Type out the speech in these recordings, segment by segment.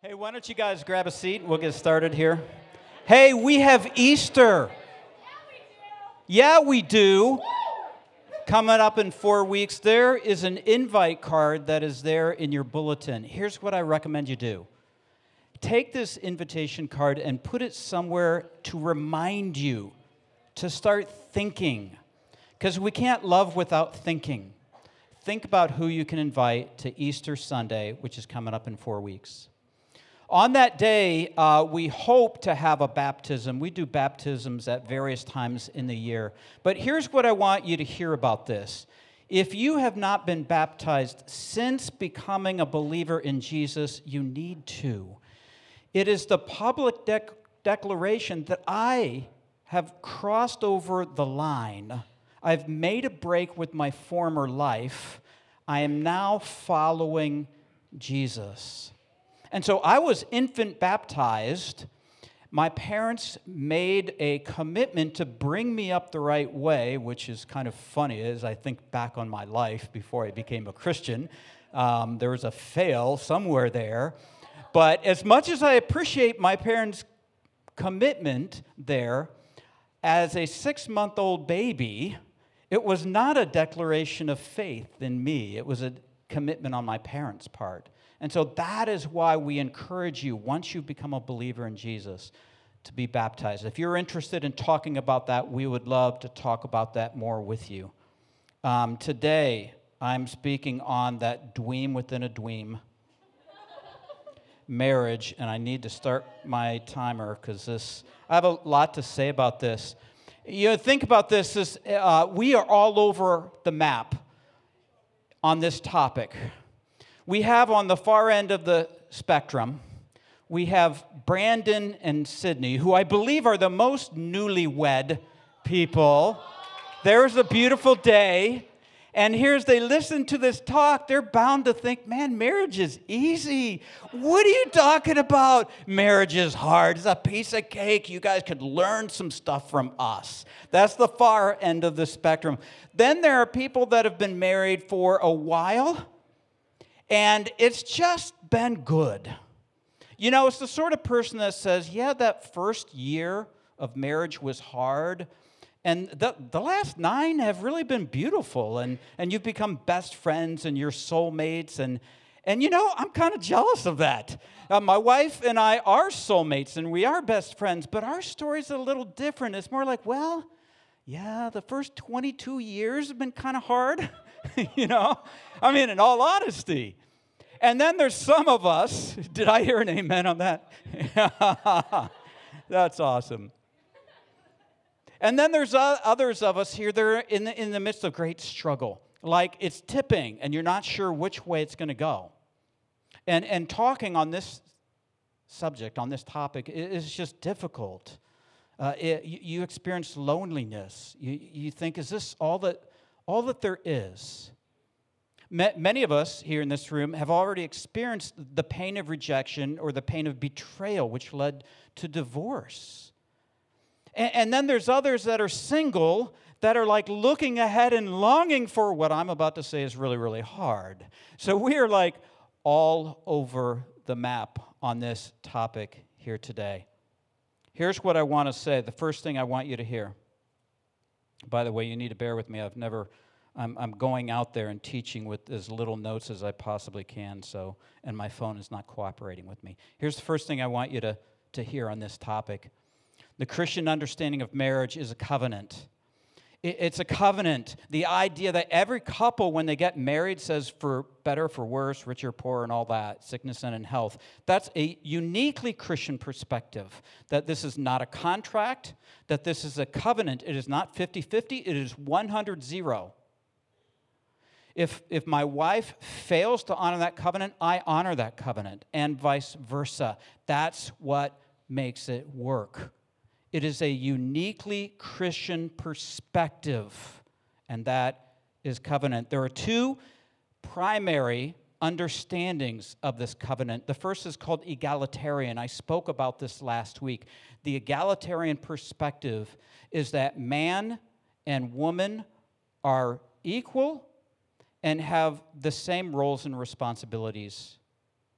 Hey, why don't you guys grab a seat? We'll get started here. Hey, we have Easter. Yeah, we do. Yeah, we do. Coming up in four weeks, there is an invite card that is there in your bulletin. Here's what I recommend you do take this invitation card and put it somewhere to remind you to start thinking. Because we can't love without thinking. Think about who you can invite to Easter Sunday, which is coming up in four weeks. On that day, uh, we hope to have a baptism. We do baptisms at various times in the year. But here's what I want you to hear about this. If you have not been baptized since becoming a believer in Jesus, you need to. It is the public dec- declaration that I have crossed over the line. I've made a break with my former life. I am now following Jesus. And so I was infant baptized. My parents made a commitment to bring me up the right way, which is kind of funny as I think back on my life before I became a Christian. Um, there was a fail somewhere there. But as much as I appreciate my parents' commitment there, as a six month old baby, it was not a declaration of faith in me, it was a commitment on my parents' part. And so that is why we encourage you, once you become a believer in Jesus, to be baptized. If you're interested in talking about that, we would love to talk about that more with you. Um, today, I'm speaking on that dweem within a dweem marriage, and I need to start my timer because this, I have a lot to say about this. You know, think about this, this uh, we are all over the map on this topic we have on the far end of the spectrum, we have Brandon and Sydney, who I believe are the most newlywed people. There's a beautiful day. And here's they listen to this talk, they're bound to think, man, marriage is easy. What are you talking about? Marriage is hard. It's a piece of cake. You guys could learn some stuff from us. That's the far end of the spectrum. Then there are people that have been married for a while and it's just been good. You know, it's the sort of person that says, yeah, that first year of marriage was hard. And the, the last nine have really been beautiful, and, and you've become best friends and you're soulmates. And, and you know, I'm kind of jealous of that. Uh, my wife and I are soulmates and we are best friends, but our story's a little different. It's more like, well, yeah, the first 22 years have been kind of hard. you know? I mean, in all honesty. And then there's some of us. Did I hear an amen on that? That's awesome. And then there's others of us here that are in the, in the midst of great struggle. Like it's tipping and you're not sure which way it's going to go. And, and talking on this subject, on this topic, is just difficult. Uh, it, you, you experience loneliness. You, you think, is this all that all that there is. Many of us here in this room have already experienced the pain of rejection or the pain of betrayal, which led to divorce. And then there's others that are single that are like looking ahead and longing for what I'm about to say is really, really hard. So we are like all over the map on this topic here today. Here's what I want to say the first thing I want you to hear. By the way, you need to bear with me. I've never, I'm, I'm going out there and teaching with as little notes as I possibly can, so, and my phone is not cooperating with me. Here's the first thing I want you to, to hear on this topic the Christian understanding of marriage is a covenant. It's a covenant. The idea that every couple, when they get married, says for better, for worse, richer, poor, and all that, sickness and in health. That's a uniquely Christian perspective. That this is not a contract, that this is a covenant. It is not 50 50, it is 100 0. If, if my wife fails to honor that covenant, I honor that covenant, and vice versa. That's what makes it work. It is a uniquely Christian perspective, and that is covenant. There are two primary understandings of this covenant. The first is called egalitarian. I spoke about this last week. The egalitarian perspective is that man and woman are equal and have the same roles and responsibilities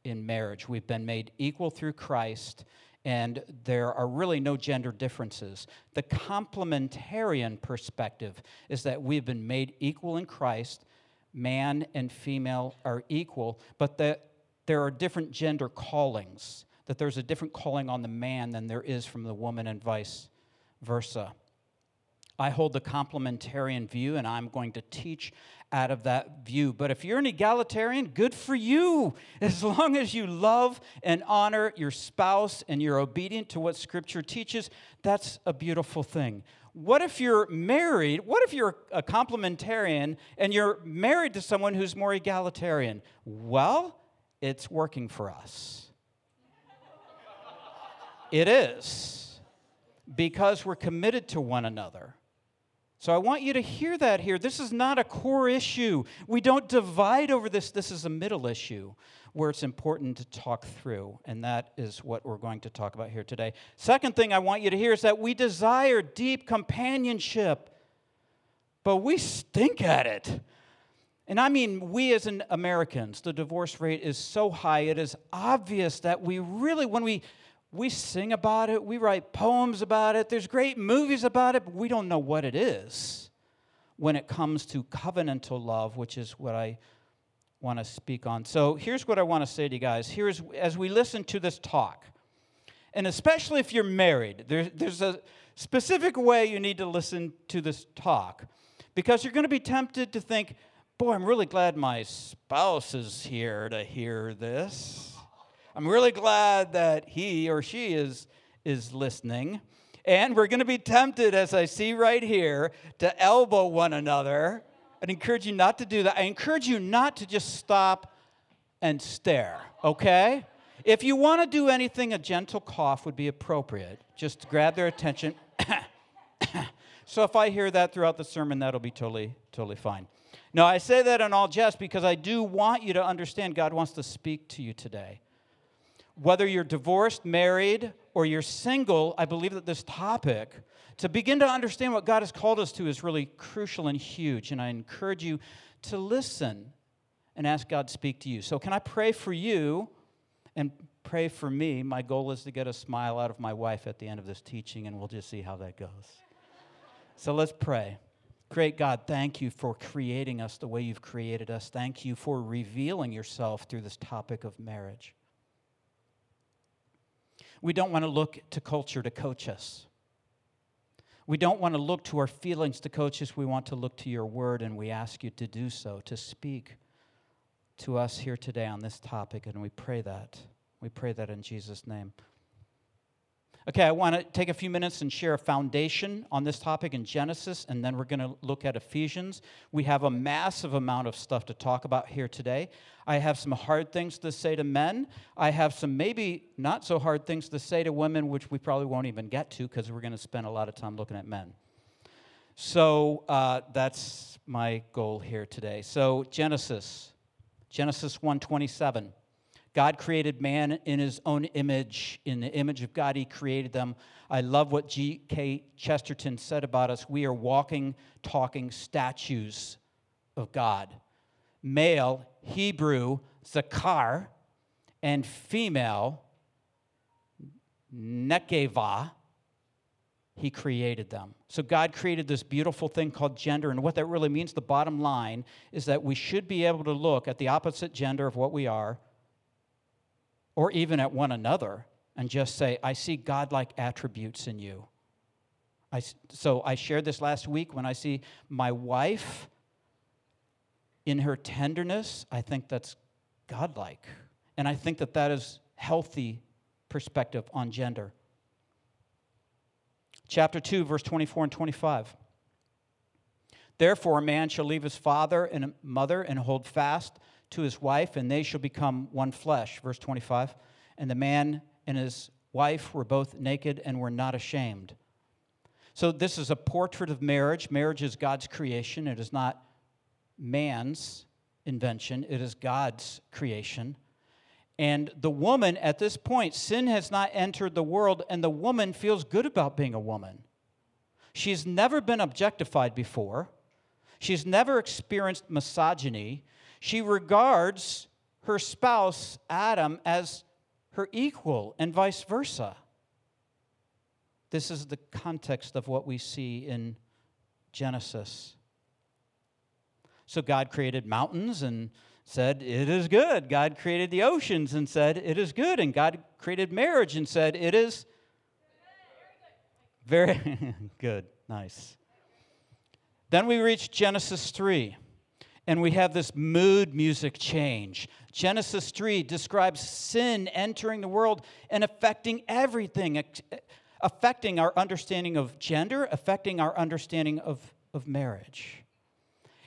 in marriage. We've been made equal through Christ, and there are really no gender differences. The complementarian perspective is that we've been made equal in Christ. Man and female are equal, but that there are different gender callings, that there's a different calling on the man than there is from the woman, and vice versa. I hold the complementarian view, and I'm going to teach out of that view. But if you're an egalitarian, good for you. As long as you love and honor your spouse and you're obedient to what Scripture teaches, that's a beautiful thing. What if you're married? What if you're a complementarian and you're married to someone who's more egalitarian? Well, it's working for us. it is because we're committed to one another. So I want you to hear that here. This is not a core issue. We don't divide over this. This is a middle issue where it's important to talk through. And that is what we're going to talk about here today. Second thing I want you to hear is that we desire deep companionship, but we stink at it. And I mean, we as an Americans, the divorce rate is so high, it is obvious that we really, when we we sing about it, we write poems about it, there's great movies about it, but we don't know what it is when it comes to covenantal love, which is what I want to speak on. So here's what I want to say to you guys. Here's as we listen to this talk, and especially if you're married, there, there's a specific way you need to listen to this talk because you're going to be tempted to think, boy, I'm really glad my spouse is here to hear this. I'm really glad that he or she is, is listening. And we're going to be tempted, as I see right here, to elbow one another. I'd encourage you not to do that. I encourage you not to just stop and stare, okay? If you want to do anything, a gentle cough would be appropriate. Just grab their attention. so if I hear that throughout the sermon, that'll be totally, totally fine. Now, I say that in all jest because I do want you to understand God wants to speak to you today whether you're divorced, married, or you're single, I believe that this topic, to begin to understand what God has called us to, is really crucial and huge. And I encourage you to listen and ask God to speak to you. So, can I pray for you and pray for me? My goal is to get a smile out of my wife at the end of this teaching, and we'll just see how that goes. So, let's pray. Great God, thank you for creating us the way you've created us. Thank you for revealing yourself through this topic of marriage. We don't want to look to culture to coach us. We don't want to look to our feelings to coach us. We want to look to your word, and we ask you to do so, to speak to us here today on this topic, and we pray that. We pray that in Jesus' name. Okay, I want to take a few minutes and share a foundation on this topic in Genesis, and then we're going to look at Ephesians. We have a massive amount of stuff to talk about here today. I have some hard things to say to men. I have some maybe not so hard things to say to women, which we probably won't even get to because we're going to spend a lot of time looking at men. So uh, that's my goal here today. So Genesis, Genesis 127. God created man in his own image. In the image of God, he created them. I love what G.K. Chesterton said about us. We are walking, talking statues of God. Male, Hebrew, Zakar, and female, Nekeva, he created them. So God created this beautiful thing called gender. And what that really means, the bottom line, is that we should be able to look at the opposite gender of what we are or even at one another and just say, I see godlike attributes in you. I, so I shared this last week when I see my wife in her tenderness, I think that's godlike. And I think that that is healthy perspective on gender. Chapter 2, verse 24 and 25. Therefore, a man shall leave his father and mother and hold fast to his wife, and they shall become one flesh. Verse 25. And the man and his wife were both naked and were not ashamed. So, this is a portrait of marriage. Marriage is God's creation, it is not man's invention, it is God's creation. And the woman, at this point, sin has not entered the world, and the woman feels good about being a woman. She's never been objectified before. She's never experienced misogyny. She regards her spouse, Adam, as her equal and vice versa. This is the context of what we see in Genesis. So God created mountains and said, It is good. God created the oceans and said, It is good. And God created marriage and said, It is very good. Nice. Then we reach Genesis 3, and we have this mood music change. Genesis 3 describes sin entering the world and affecting everything, affecting our understanding of gender, affecting our understanding of, of marriage.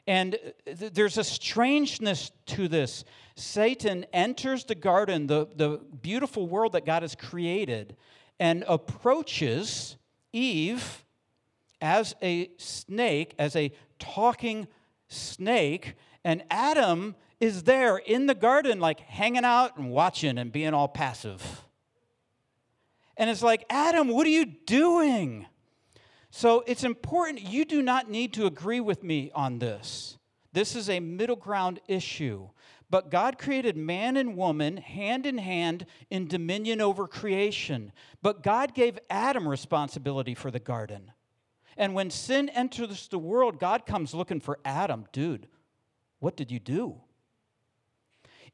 And th- there's a strangeness to this. Satan enters the garden, the, the beautiful world that God has created, and approaches Eve as a snake, as a talking snake, and Adam is there in the garden, like hanging out and watching and being all passive. And it's like, Adam, what are you doing? So it's important, you do not need to agree with me on this. This is a middle ground issue. But God created man and woman hand in hand in dominion over creation. But God gave Adam responsibility for the garden. And when sin enters the world, God comes looking for Adam. Dude, what did you do?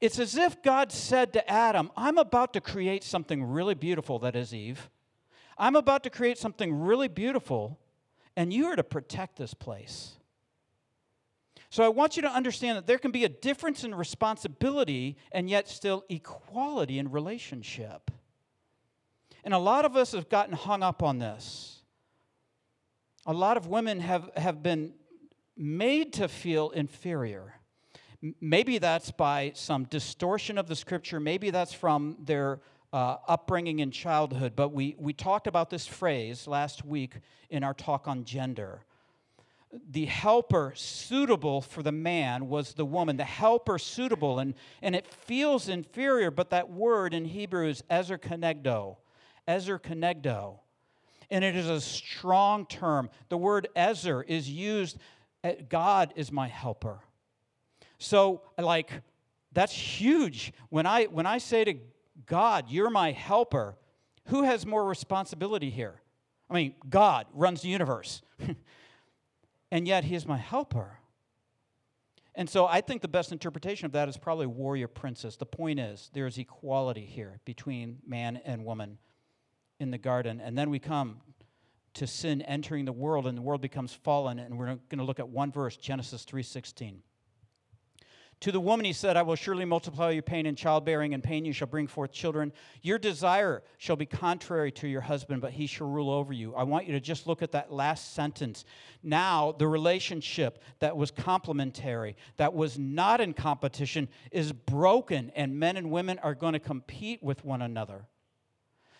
It's as if God said to Adam, I'm about to create something really beautiful, that is Eve. I'm about to create something really beautiful, and you are to protect this place. So I want you to understand that there can be a difference in responsibility and yet still equality in relationship. And a lot of us have gotten hung up on this. A lot of women have, have been made to feel inferior. Maybe that's by some distortion of the scripture, maybe that's from their uh, upbringing in childhood, but we, we talked about this phrase last week in our talk on gender the helper suitable for the man was the woman, the helper suitable. And, and it feels inferior, but that word in Hebrew is ezer kenegdo. Ezer kenegdo. And it is a strong term. The word ezer is used, uh, God is my helper. So, like, that's huge. When I, when I say to God, you're my helper, who has more responsibility here? I mean, God runs the universe. and yet he is my helper. And so I think the best interpretation of that is probably warrior princess. The point is, there is equality here between man and woman in the garden. And then we come to sin entering the world, and the world becomes fallen. And we're going to look at one verse, Genesis 3:16. To the woman he said, I will surely multiply your pain in childbearing, and pain you shall bring forth children. Your desire shall be contrary to your husband, but he shall rule over you. I want you to just look at that last sentence. Now, the relationship that was complementary, that was not in competition, is broken, and men and women are going to compete with one another.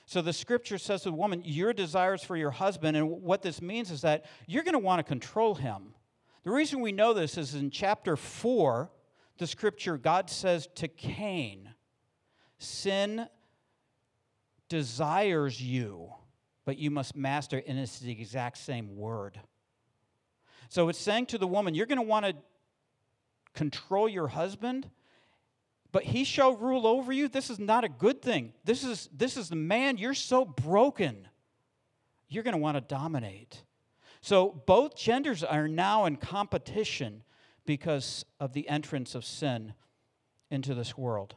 So the scripture says to the woman, Your desires for your husband, and what this means is that you're going to want to control him. The reason we know this is in chapter 4 the scripture, God says to Cain, Sin desires you, but you must master, and it's the exact same word. So it's saying to the woman, You're going to want to control your husband, but he shall rule over you. This is not a good thing. This is, this is the man, you're so broken. You're going to want to dominate. So both genders are now in competition because of the entrance of sin into this world.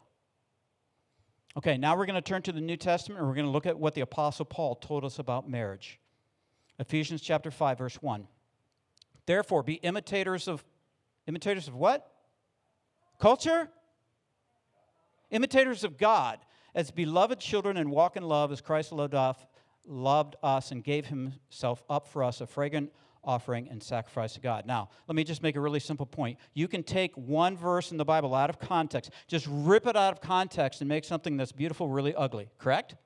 Okay, now we're going to turn to the New Testament and we're going to look at what the Apostle Paul told us about marriage. Ephesians chapter 5, verse 1. Therefore, be imitators of imitators of what? Culture? Imitators of God, as beloved children and walk in love as Christ loved, us and gave himself up for us, a fragrant offering and sacrifice to God. Now, let me just make a really simple point. You can take one verse in the Bible out of context, just rip it out of context and make something that's beautiful really ugly, correct?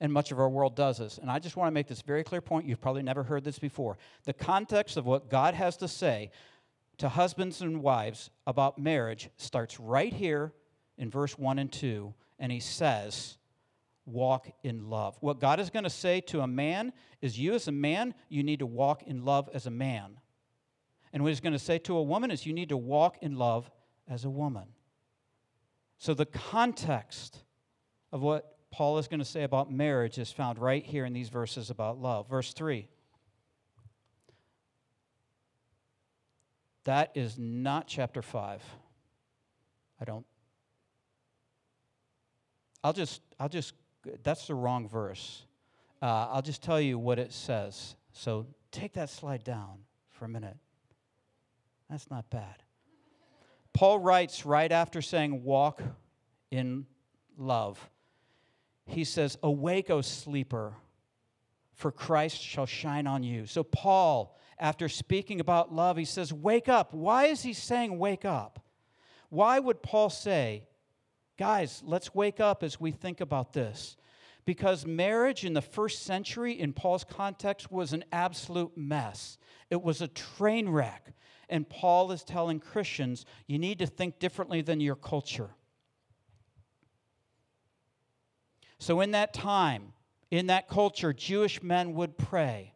And much of our world does this. And I just want to make this very clear point. You've probably never heard this before. The context of what God has to say to husbands and wives about marriage starts right here in verse 1 and 2. And he says, walk in love. What God is going to say to a man is, You as a man, you need to walk in love as a man. And what He's going to say to a woman is, You need to walk in love as a woman. So the context of what Paul is going to say about marriage is found right here in these verses about love. Verse 3. That is not chapter 5. I don't. I'll just, I'll just, that's the wrong verse. Uh, I'll just tell you what it says. So take that slide down for a minute. That's not bad. Paul writes right after saying, walk in love. He says, Awake, O sleeper, for Christ shall shine on you. So, Paul, after speaking about love, he says, Wake up. Why is he saying wake up? Why would Paul say, Guys, let's wake up as we think about this? Because marriage in the first century, in Paul's context, was an absolute mess. It was a train wreck. And Paul is telling Christians, you need to think differently than your culture. So, in that time, in that culture, Jewish men would pray,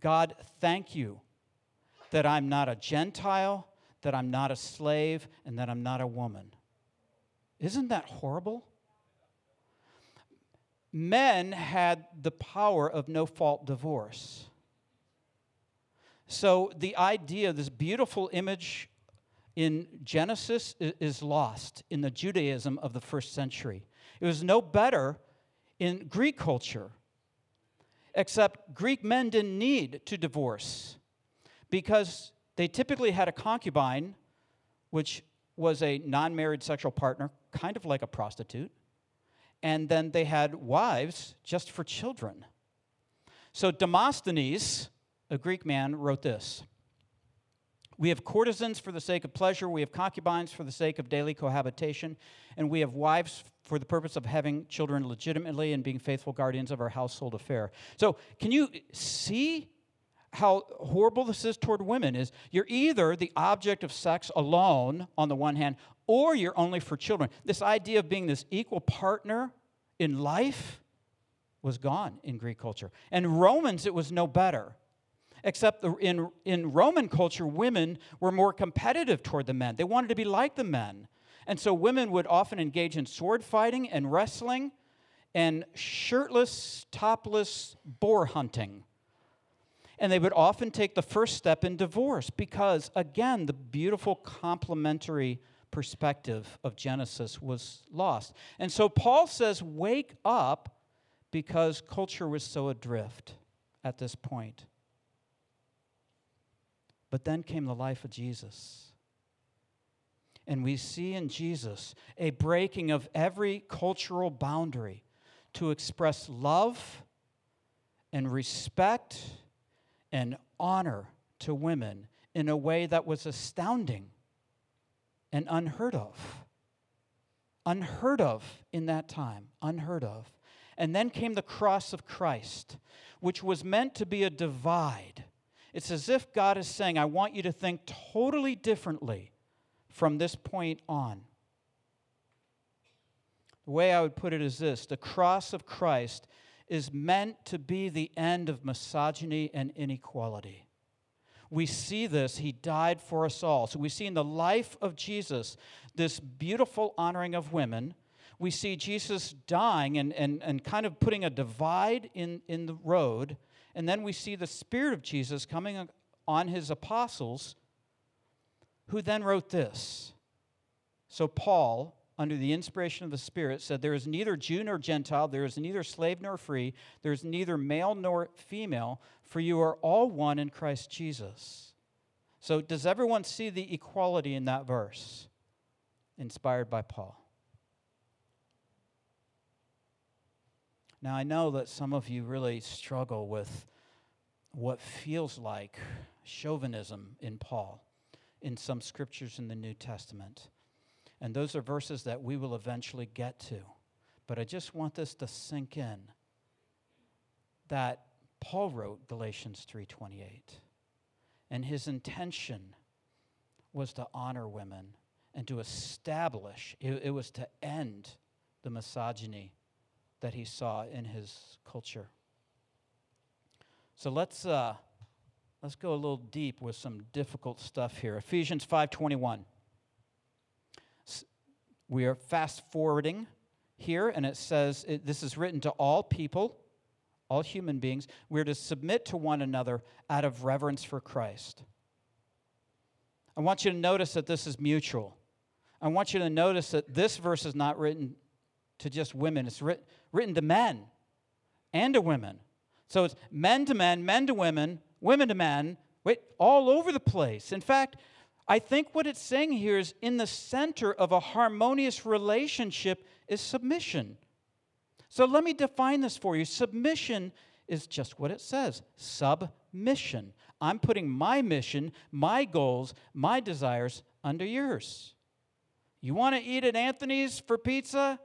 God, thank you that I'm not a Gentile, that I'm not a slave, and that I'm not a woman. Isn't that horrible? Men had the power of no fault divorce. So the idea, this beautiful image in Genesis, is lost in the Judaism of the first century. It was no better in Greek culture, except Greek men didn't need to divorce because they typically had a concubine, which was a non married sexual partner, kind of like a prostitute, and then they had wives just for children. So Demosthenes, a Greek man, wrote this We have courtesans for the sake of pleasure, we have concubines for the sake of daily cohabitation, and we have wives for the purpose of having children legitimately and being faithful guardians of our household affair. So, can you see how horrible this is toward women is you're either the object of sex alone on the one hand or you're only for children this idea of being this equal partner in life was gone in greek culture and romans it was no better except the, in, in Roman culture, women were more competitive toward the men. They wanted to be like the men. And so women would often engage in sword fighting and wrestling and shirtless, topless boar hunting. And they would often take the first step in divorce because, again, the beautiful complementary perspective of Genesis was lost. And so Paul says, Wake up because culture was so adrift at this point. But then came the life of Jesus. And we see in Jesus a breaking of every cultural boundary to express love and respect and honor to women in a way that was astounding and unheard of. Unheard of in that time, unheard of. And then came the cross of Christ, which was meant to be a divide it's as if God is saying, I want you to think totally differently from this point on. The way I would put it is this the cross of Christ is meant to be the end of misogyny and inequality. We see this, he died for us all. So we see in the life of Jesus this beautiful honoring of women. We see Jesus dying and, and, and kind of putting a divide in, in the road and then we see the Spirit of Jesus coming on his apostles, who then wrote this. So, Paul, under the inspiration of the Spirit, said, There is neither Jew nor Gentile, there is neither slave nor free, there is neither male nor female, for you are all one in Christ Jesus. So, does everyone see the equality in that verse? Inspired by Paul. Now, I know that some of you really struggle with what feels like chauvinism in Paul in some scriptures in the New Testament. And those are verses that we will eventually get to. But I just want this to sink in that Paul wrote Galatians 3:28. And his intention was to honor women and to establish it, it was to end the misogyny that he saw in his culture. So let's, uh, let's go a little deep with some difficult stuff here. Ephesians 5.21. we are fast forwarding here, and it says it, this is written to all people, all human beings. We're to submit to one another out of reverence for Christ. I want you to notice that this is mutual. I want you to notice that this verse is not written to just women, it's writ- written to men and to women. So it's men to men, men to women, women to men, wait, all over the place. In fact, I think what it's saying here is in the center of a harmonious relationship is submission. So let me define this for you. Submission is just what it says submission. I'm putting my mission, my goals, my desires under yours. You want to eat at Anthony's for pizza?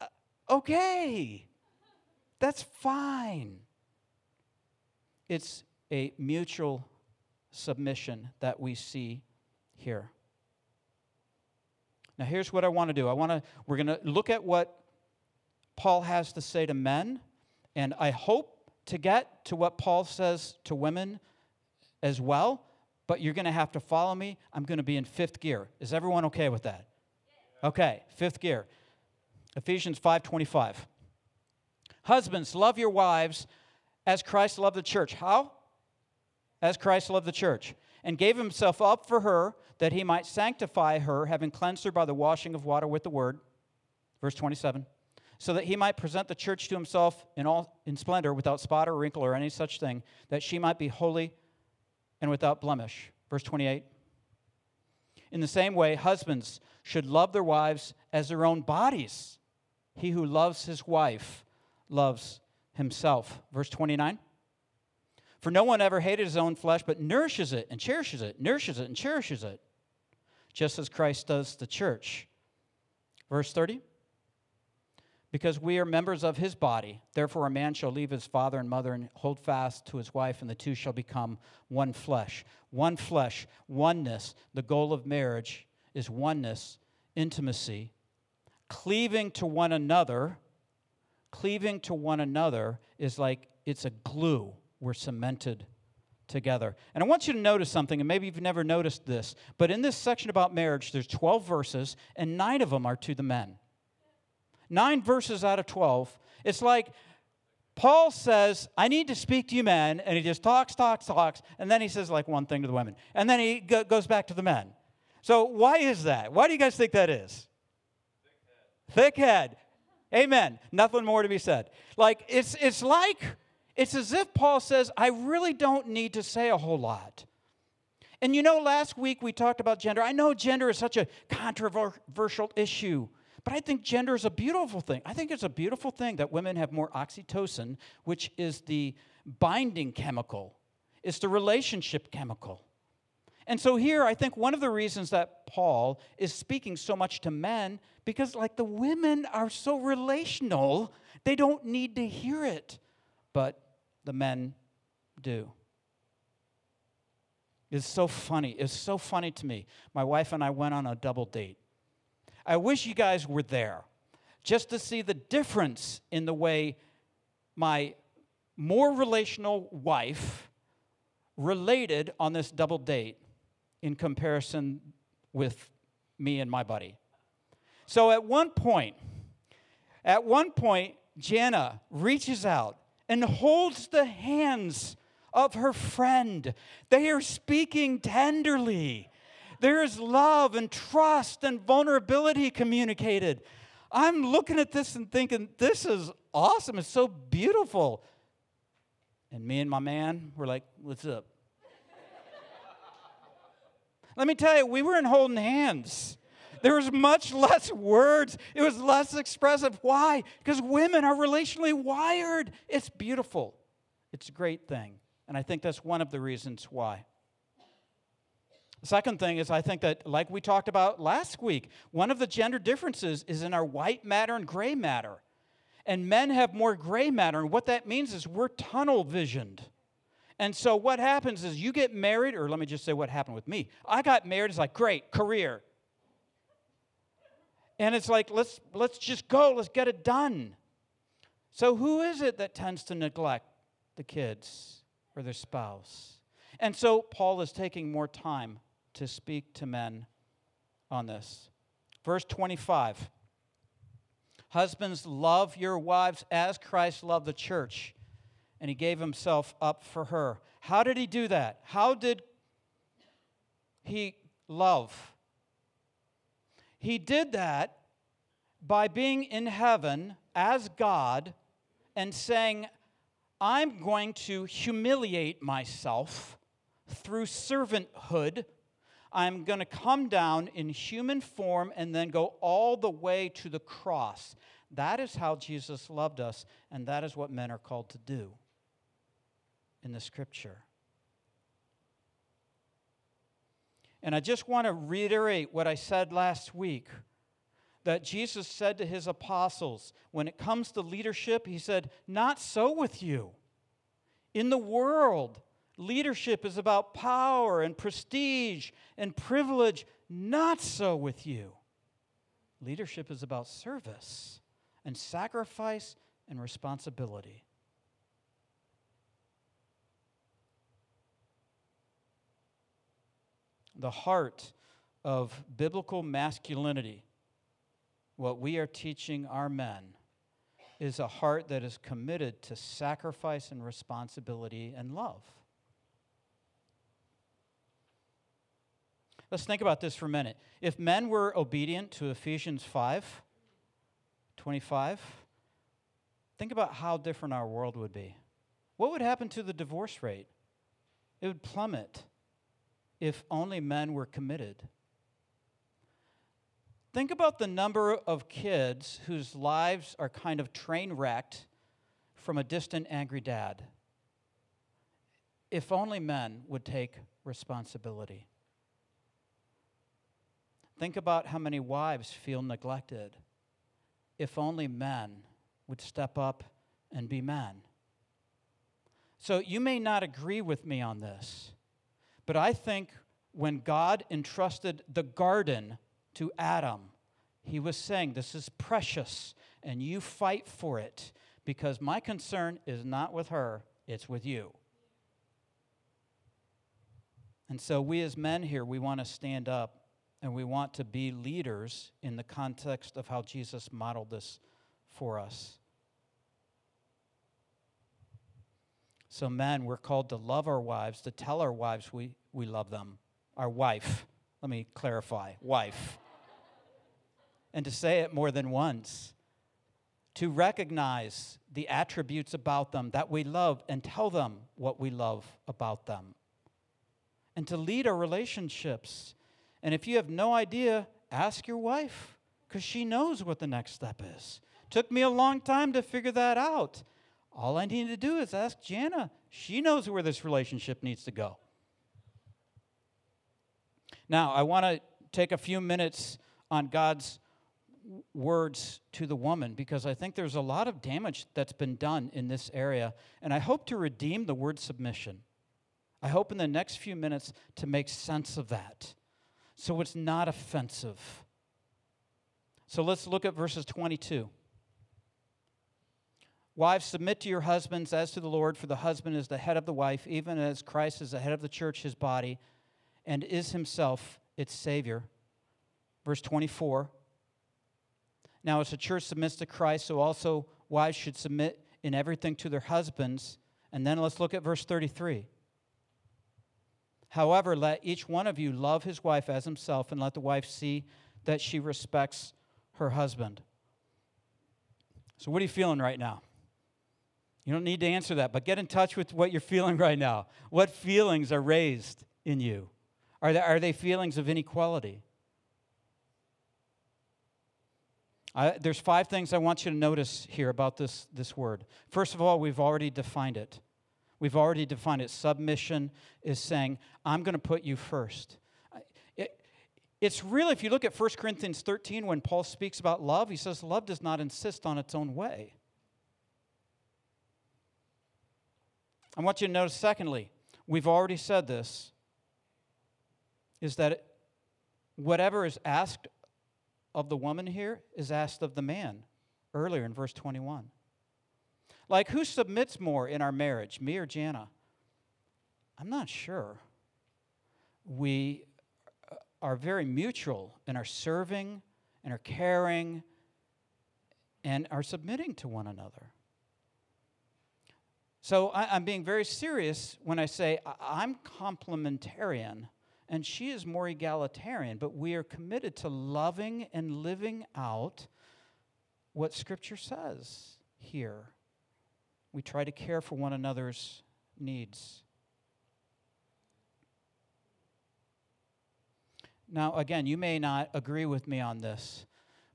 Uh, okay, that's fine. It's a mutual submission that we see here. Now here's what I want to do. I want to we're going to look at what Paul has to say to men and I hope to get to what Paul says to women as well, but you're going to have to follow me. I'm going to be in 5th gear. Is everyone okay with that? Okay, 5th gear. Ephesians 5:25. Husbands, love your wives as Christ loved the church. How? As Christ loved the church, and gave himself up for her that he might sanctify her, having cleansed her by the washing of water with the word. Verse 27. So that he might present the church to himself in all in splendor, without spot or wrinkle or any such thing, that she might be holy and without blemish. Verse 28. In the same way, husbands should love their wives as their own bodies. He who loves his wife loves himself. Verse 29. For no one ever hated his own flesh, but nourishes it and cherishes it, nourishes it and cherishes it, just as Christ does the church. Verse 30 Because we are members of his body, therefore a man shall leave his father and mother and hold fast to his wife, and the two shall become one flesh. One flesh, oneness. The goal of marriage is oneness, intimacy, cleaving to one another. Cleaving to one another is like it's a glue we're cemented together. And I want you to notice something, and maybe you've never noticed this, but in this section about marriage, there's 12 verses, and nine of them are to the men. Nine verses out of 12. It's like Paul says, I need to speak to you men, and he just talks, talks, talks, and then he says like one thing to the women, and then he go- goes back to the men. So why is that? Why do you guys think that is? Thick head. Thick head. Amen. Nothing more to be said. Like it's it's like it's as if Paul says, I really don't need to say a whole lot. And you know, last week we talked about gender. I know gender is such a controversial issue, but I think gender is a beautiful thing. I think it's a beautiful thing that women have more oxytocin, which is the binding chemical, it's the relationship chemical. And so here, I think one of the reasons that Paul is speaking so much to men, because like the women are so relational, they don't need to hear it. But the men do. It's so funny. It's so funny to me. My wife and I went on a double date. I wish you guys were there just to see the difference in the way my more relational wife related on this double date in comparison with me and my buddy. So at one point, at one point, Jana reaches out and holds the hands of her friend. They are speaking tenderly. There is love and trust and vulnerability communicated. I'm looking at this and thinking, this is awesome. It's so beautiful. And me and my man were like, what's up? Let me tell you, we weren't holding hands. There was much less words. It was less expressive. Why? Because women are relationally wired. It's beautiful. It's a great thing. And I think that's one of the reasons why. The second thing is, I think that, like we talked about last week, one of the gender differences is in our white matter and gray matter. And men have more gray matter. And what that means is we're tunnel visioned. And so what happens is you get married, or let me just say what happened with me. I got married, it's like, great, career. And it's like, let's, let's just go, let's get it done. So, who is it that tends to neglect the kids or their spouse? And so, Paul is taking more time to speak to men on this. Verse 25 Husbands, love your wives as Christ loved the church, and he gave himself up for her. How did he do that? How did he love? He did that by being in heaven as God and saying, I'm going to humiliate myself through servanthood I'm going to come down in human form and then go all the way to the cross. That is how Jesus loved us, and that is what men are called to do in the scripture. And I just want to reiterate what I said last week that Jesus said to his apostles when it comes to leadership, he said, Not so with you. In the world, Leadership is about power and prestige and privilege. Not so with you. Leadership is about service and sacrifice and responsibility. The heart of biblical masculinity, what we are teaching our men, is a heart that is committed to sacrifice and responsibility and love. Let's think about this for a minute. If men were obedient to Ephesians 5 25, think about how different our world would be. What would happen to the divorce rate? It would plummet if only men were committed. Think about the number of kids whose lives are kind of train wrecked from a distant, angry dad. If only men would take responsibility. Think about how many wives feel neglected. If only men would step up and be men. So you may not agree with me on this, but I think when God entrusted the garden to Adam, he was saying, This is precious, and you fight for it because my concern is not with her, it's with you. And so, we as men here, we want to stand up and we want to be leaders in the context of how Jesus modeled this for us. So, men, we're called to love our wives, to tell our wives we, we love them. Our wife, let me clarify, wife. and to say it more than once. To recognize the attributes about them that we love and tell them what we love about them. And to lead our relationships and if you have no idea, ask your wife because she knows what the next step is. Took me a long time to figure that out. All I need to do is ask Jana. She knows where this relationship needs to go. Now, I want to take a few minutes on God's words to the woman because I think there's a lot of damage that's been done in this area, and I hope to redeem the word submission. I hope in the next few minutes to make sense of that so it's not offensive. So let's look at verses 22. Wives, submit to your husbands as to the Lord, for the husband is the head of the wife, even as Christ is the head of the church, his body, and is himself its Savior. Verse 24. Now, as the church submits to Christ, so also wives should submit in everything to their husbands. And then let's look at verse 33. However, let each one of you love his wife as himself, and let the wife see that she respects her husband. So, what are you feeling right now? You don't need to answer that, but get in touch with what you're feeling right now. What feelings are raised in you? Are they, are they feelings of inequality? I, there's five things I want you to notice here about this, this word. First of all, we've already defined it. We've already defined it. Submission is saying, I'm going to put you first. It, it's really, if you look at 1 Corinthians 13, when Paul speaks about love, he says, Love does not insist on its own way. I want you to notice, secondly, we've already said this, is that whatever is asked of the woman here is asked of the man earlier in verse 21. Like, who submits more in our marriage, me or Jana? I'm not sure. We are very mutual in our serving and are caring and are submitting to one another. So I, am being very serious when I say I'm complementarian and she is more egalitarian, but we are committed to loving and living out what Scripture says here. We try to care for one another's needs. Now, again, you may not agree with me on this,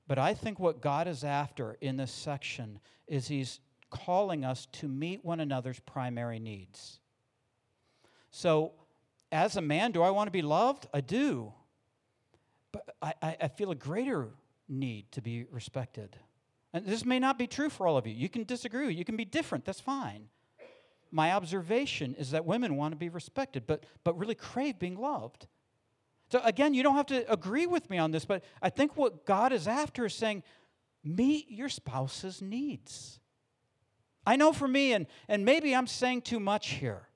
but I think what God is after in this section is He's calling us to meet one another's primary needs. So, as a man, do I want to be loved? I do. But I, I, feel a greater need to be respected. And this may not be true for all of you. You can disagree, you can be different, that's fine. My observation is that women want to be respected, but, but really crave being loved. So, again, you don't have to agree with me on this, but I think what God is after is saying, meet your spouse's needs. I know for me, and, and maybe I'm saying too much here.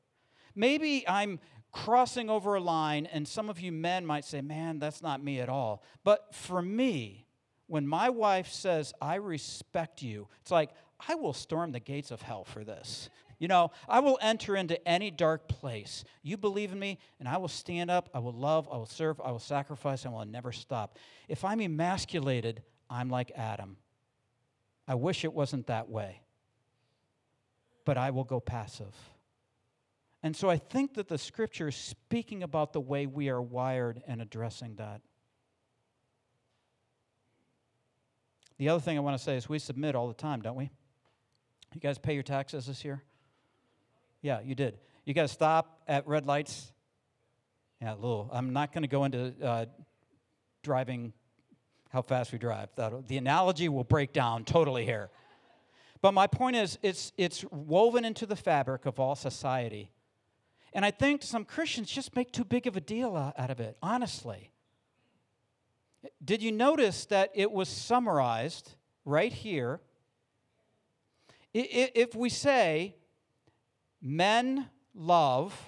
Maybe I'm crossing over a line, and some of you men might say, man, that's not me at all. But for me, when my wife says, I respect you, it's like, I will storm the gates of hell for this. You know, I will enter into any dark place. You believe in me, and I will stand up, I will love, I will serve, I will sacrifice, and I will never stop. If I'm emasculated, I'm like Adam. I wish it wasn't that way but I will go passive. And so I think that the scripture is speaking about the way we are wired and addressing that. The other thing I want to say is we submit all the time, don't we? You guys pay your taxes this year? Yeah, you did. You guys stop at red lights? Yeah, little. I'm not going to go into uh, driving, how fast we drive. That'll, the analogy will break down totally here. But my point is, it's, it's woven into the fabric of all society. And I think some Christians just make too big of a deal out of it, honestly. Did you notice that it was summarized right here? If we say, men love,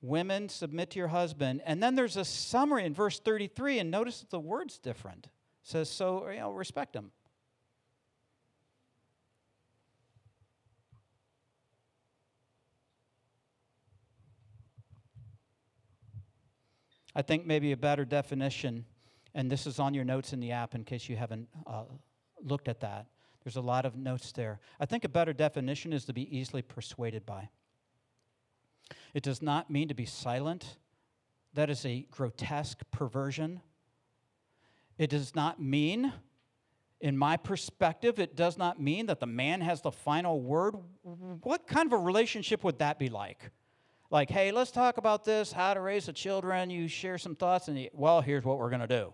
women submit to your husband, and then there's a summary in verse 33, and notice the word's different. It says, so, you know, respect them. I think maybe a better definition, and this is on your notes in the app in case you haven't uh, looked at that. There's a lot of notes there. I think a better definition is to be easily persuaded by. It does not mean to be silent. That is a grotesque perversion. It does not mean, in my perspective, it does not mean that the man has the final word. What kind of a relationship would that be like? Like, hey, let's talk about this, how to raise the children. You share some thoughts, and you, well, here's what we're going to do.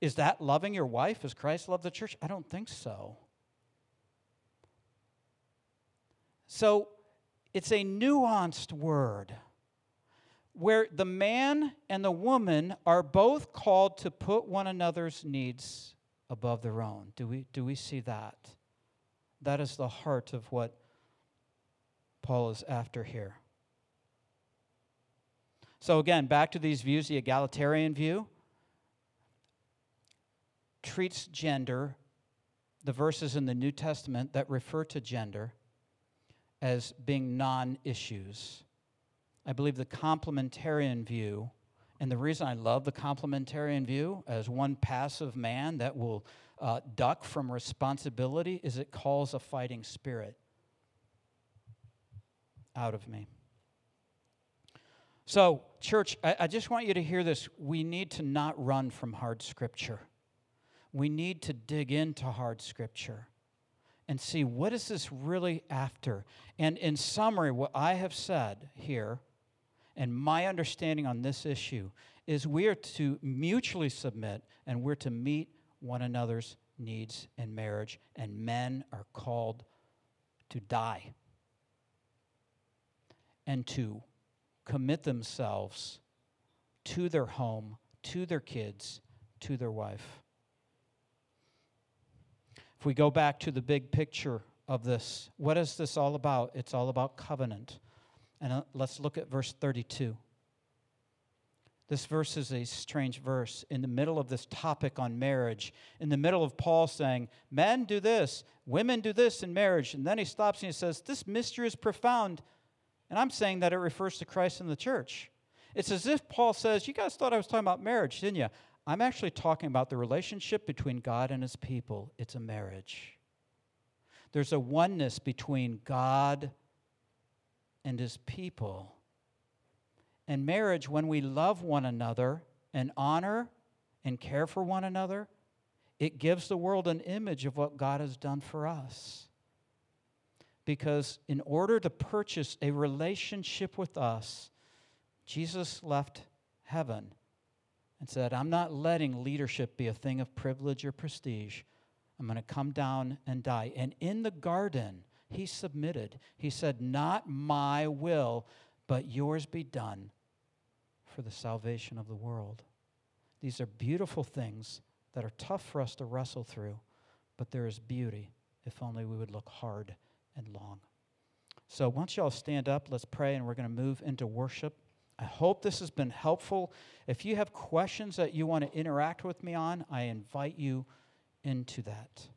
Is that loving your wife as Christ loved the church? I don't think so. So it's a nuanced word where the man and the woman are both called to put one another's needs above their own. Do we, do we see that? That is the heart of what Paul is after here. So, again, back to these views the egalitarian view treats gender, the verses in the New Testament that refer to gender, as being non issues. I believe the complementarian view, and the reason I love the complementarian view as one passive man that will uh, duck from responsibility, is it calls a fighting spirit out of me. So, church, I, I, just want you to hear this. We need to not run from hard scripture. We need to dig into hard scripture and see what is this really after. And in summary, what I have said here and my understanding on this issue is we are to mutually submit and we're to meet one another's needs in marriage, and men are called to die and to commit themselves to their home, to their kids, to their wife. If we go back to the big picture of this, what is this all about? It's all about covenant. And uh, let's look at verse 32. This verse is a strange verse in the middle of this topic on marriage, in the middle of Paul saying, Men do this, women do this in marriage. And then he stops and he says, This mystery is profound. And I'm saying that it refers to Christ and the church. It's as if Paul says, You guys thought I was talking about marriage, didn't you? I'm actually talking about the relationship between God and his people. It's a marriage. There's a oneness between God and his people. And marriage, when we love one another and honor and care for one another, it gives the world an image of what God has done for us. Because in order to purchase a relationship with us, Jesus left heaven and said, I'm not letting leadership be a thing of privilege or prestige. I'm going to come down and die. And in the garden, he submitted. He said, Not my will, but yours be done for the salvation of the world. These are beautiful things that are tough for us to wrestle through, but there is beauty if only we would look hard and long. So, once y'all stand up, let's pray, and we're going to move into worship. I hope this has been helpful. If you have questions that you want to interact with me on, I invite you into that.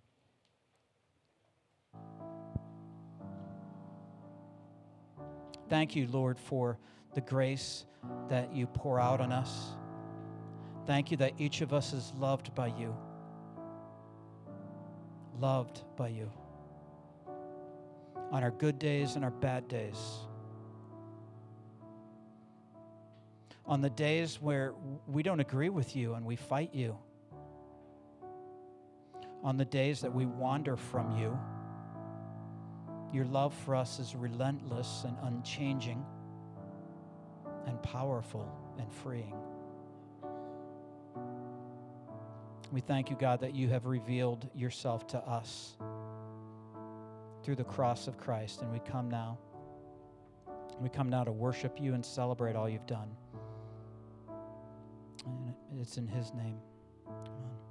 Thank you, Lord, for the grace that you pour out on us. Thank you that each of us is loved by you. Loved by you. On our good days and our bad days. On the days where we don't agree with you and we fight you. On the days that we wander from you. Your love for us is relentless and unchanging and powerful and freeing. We thank you, God, that you have revealed yourself to us through the cross of Christ. And we come now. We come now to worship you and celebrate all you've done. And it's in his name. Amen.